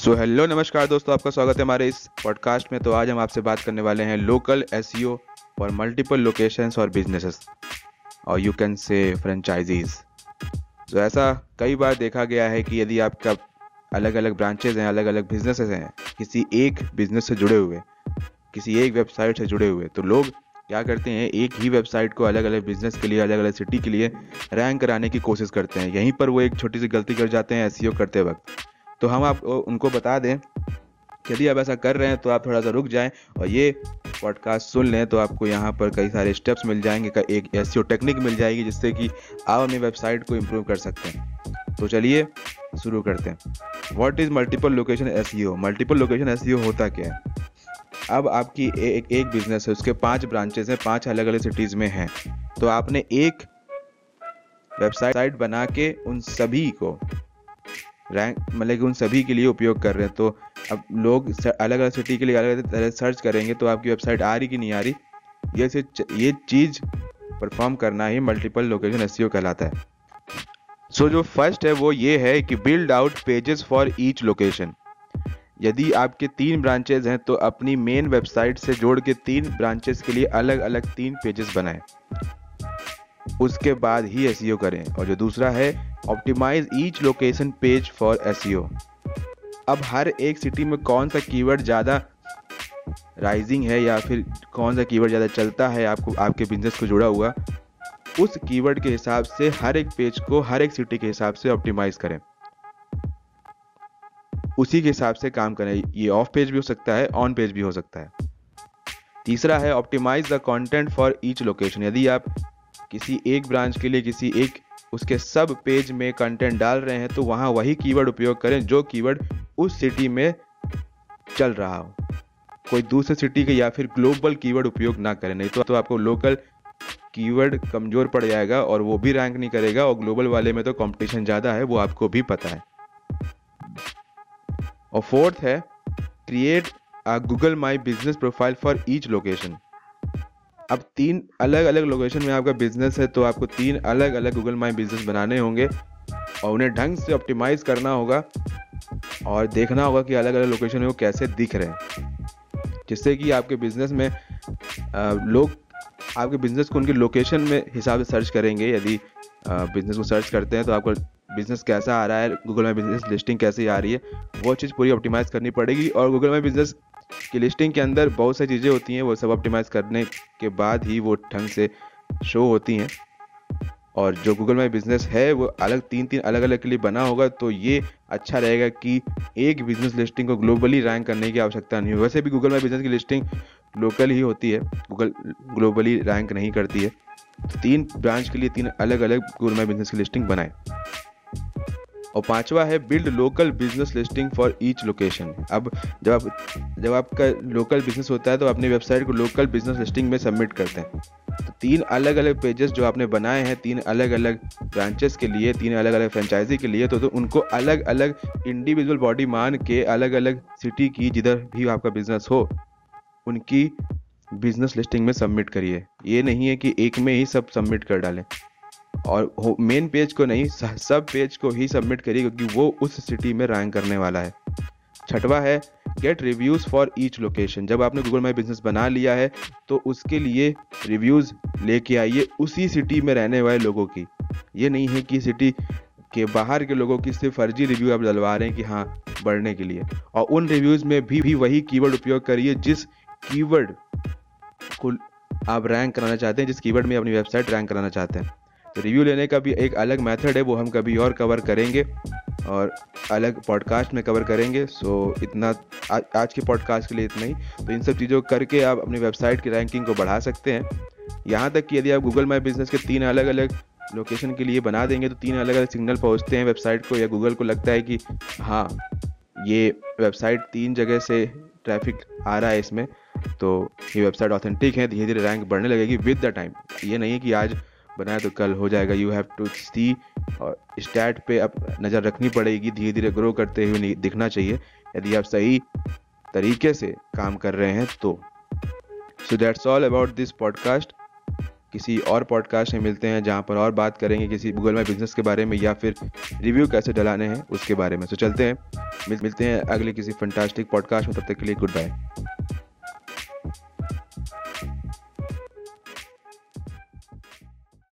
So hello नमस्कार दोस्तों, आपका स्वागत है हमारे इस पॉडकास्ट में। तो आज हम आपसे बात करने वाले हैं local S for multiple locations और बिजनेसेस और यू कैन से फ्रेंचाइजीज तो ऐसा कई बार देखा गया है कि यदि आपका अलग अलग ब्रांचेज हैं अलग अलग बिजनेसेस हैं, किसी एक बिज़नेस से जुड़े हुए, किसी एक वेबसाइट से जुड़े हुए तो लोग क्या करते हैं, एक ही वेबसाइट को अलग अलग बिज़नेस के लिए अलग अलग सिटी के लिए रैंक कराने की कोशिश करते हैं। यहीं पर वो एक छोटी सी गलती कर जाते हैं एस करते वक्त। तो हम आपको उनको बता दें यदि आप ऐसा कर रहे हैं तो आप थोड़ा सा रुक जाएँ और ये पॉडकास्ट सुन लें तो आपको यहाँ पर कई सारे स्टेप्स मिल जाएँगे एक एस टेक्निक मिल जाएगी जिससे कि आप अपनी वेबसाइट को इम्प्रूव कर सकते हैं। तो चलिए शुरू करते हैं। What is multiple location S multiple location SEO होता क्या है? अब आपकी ए, एक एक बिज़नेस है उसके पाँच ब्रांचेस हैं पाँच अलग अलग सिटीज़ में हैं। तो आपने एक वेबसाइट बना के उन सभी को रैंक मतलब कि उन सभी के लिए उपयोग कर रहे हैं। तो अब लोग अलग अलग सिटी के लिए अलग अलग तरह सर्च करेंगे तो आपकी वेबसाइट आ रही कि नहीं आ रही? ये से ये चीज़ परफॉर्म करना ही मल्टीपल लोकेशन एस कहलाता है। सो so, जो फ़र्स्ट है वो ये है कि build out pages for each location यदि आपके तीन ब्रांचेज हैं तो अपनी मेन वेबसाइट से जोड़ के तीन ब्रांचेस के लिए अलग अलग तीन पेजेस बनाएँ। उसके बाद ही एस e करें। और जो दूसरा है optimize each location page for S अब हर एक सिटी में कौन सा कीवर्ड ज़्यादा राइजिंग है या फिर कौन सा कीवर्ड ज़्यादा चलता है, आपको, आपके बिज़नेस को जुड़ा हुआ, उस कीवर्ड के हिसाब से हर एक पेज को, हर एक सिटी के हिसाब से ऑप्टिमाइज करें। उसी के हिसाब से काम करें। ये ऑफ़ पेज भी हो सकता है ऑन पेज भी हो सकता है। तीसरा है optimize the content for each location यदि आप किसी एक ब्रांच के लिए किसी एक उसके सब पेज में कंटेंट डाल रहे हैं तो वहाँ वही कीवर्ड उपयोग करें जो कीवर्ड उस सिटी में चल रहा हो। कोई दूसरे सिटी के या फिर ग्लोबल कीवर्ड उपयोग ना करें नहीं तो, तो आपको लोकल कीवर्ड कमज़ोर पड़ जाएगा और वो भी रैंक नहीं करेगा और ग्लोबल वाले में तो कंपटीशन ज़्यादा है वो आपको भी पता है। और फोर्थ है create a Google my business profile for each location अब तीन अलग अलग लोकेशन में आपका बिज़नेस है तो आपको तीन अलग अलग गूगल माई बिज़नेस बनाने होंगे और उन्हें ढंग से ऑप्टिमाइज करना होगा और देखना होगा कि अलग अलग लोकेशन में वो कैसे दिख रहे हैं। जिससे कि आपके बिज़नेस में लोग, आपके बिज़नेस को उनकी लोकेशन में हिसाब से सर्च करेंगे। यदि बिज़नेस को सर्च करते हैं तो आपको बिज़नेस कैसा आ रहा है गूगल में बिज़नेस लिस्टिंग कैसी आ रही है, वो चीज़ पूरी ऑप्टिमाइज करनी पड़ेगी और गूगल में बिज़नेस की लिस्टिंग के अंदर बहुत सारी चीज़ें होती हैं, वो सब ऑप्टिमाइज करने के बाद ही वो ढंग से शो होती हैं। और जो गूगल माई बिज़नेस है, वो अलग तीन तीन अलग अलग के लिए बना होगा तो ये अच्छा रहेगा कि एक बिज़नेस लिस्टिंग को ग्लोबली रैंक करने की आवश्यकता नहीं है। वैसे भी गूगल माई बिज़नेस की लिस्टिंग लोकल ही होती है गूगल ग्लोबली रैंक नहीं करती है। तो तीन ब्रांच के लिए तीन अलग अलग गूगल माई बिज़नेस की लिस्टिंग बनाए। और पांचवा है build local business listing for each location अब जब आप जब आपका लोकल बिज़नेस होता है तो अपनी वेबसाइट को लोकल बिज़नेस लिस्टिंग में सबमिट करते हैं। तो तीन अलग अलग पेजेस जो आपने बनाए हैं तीन अलग अलग ब्रांचेस के लिए तीन अलग अलग फ्रेंचाइजी के लिए तो, तो उनको अलग अलग इंडिविजुअल बॉडी मान के अलग अलग सिटी की जिधर भी आपका बिज़नेस हो उनकी बिज़नेस लिस्टिंग में सबमिट करिए। ये नहीं है कि एक में ही सब सबमिट कर डालें। और मेन पेज को नहीं सब पेज को ही सबमिट करिए क्योंकि वो उस सिटी में रैंक करने वाला है। छठवा है get reviews for each location जब आपने गूगल माई बिज़नेस बना लिया है तो उसके लिए रिव्यूज़ लेके आइए उसी सिटी में रहने वाले लोगों की। ये नहीं है कि सिटी के बाहर के लोगों की सिर्फ़ फर्जी रिव्यू आप डलवा रहे हैं कि हाँ बढ़ने के लिए। और उन रिव्यूज़ में भी, भी वही कीवर्ड उपयोग करिए जिस कीवर्ड को आप रैंक कराना चाहते हैं जिस कीवर्ड में अपनी वेबसाइट रैंक कराना चाहते हैं। तो रिव्यू लेने का भी एक अलग मेथड है वो हम कभी और कवर करेंगे और अलग पॉडकास्ट में कवर करेंगे। सो इतना आ, आज के पॉडकास्ट के लिए इतना ही। तो इन सब चीज़ों करके आप अपनी वेबसाइट की रैंकिंग को बढ़ा सकते हैं। यहाँ तक कि यदि आप गूगल माई बिज़नेस के तीन अलग अलग लोकेशन के लिए बना देंगे तो तीन अलग अलग सिग्नल पहुँचते हैं वेबसाइट को या गूगल को लगता है कि हाँ ये वेबसाइट तीन जगह से ट्रैफ़िक आ रहा है इसमें। तो ये वेबसाइट ऑथेंटिक है धीरे धीरे रैंक बढ़ने लगेगी विद द टाइम ये नहीं है कि आज बनाया तो कल हो जाएगा। यू हैव टू सी और स्टैट पे अब नज़र रखनी पड़ेगी धीरे धीरे ग्रो करते हुए दिखना चाहिए। यदि आप सही तरीके से काम कर रहे हैं तो। So that's all about this podcast किसी और पॉडकास्ट में मिलते हैं जहाँ पर और बात करेंगे किसी गूगल माई बिज़नेस के बारे में या फिर रिव्यू कैसे डलाने हैं उसके बारे में। तो चलते हैं। मिल, मिलते हैं अगले किसी फंटास्टिक पॉडकास्ट में तब तक के लिए गुड बाय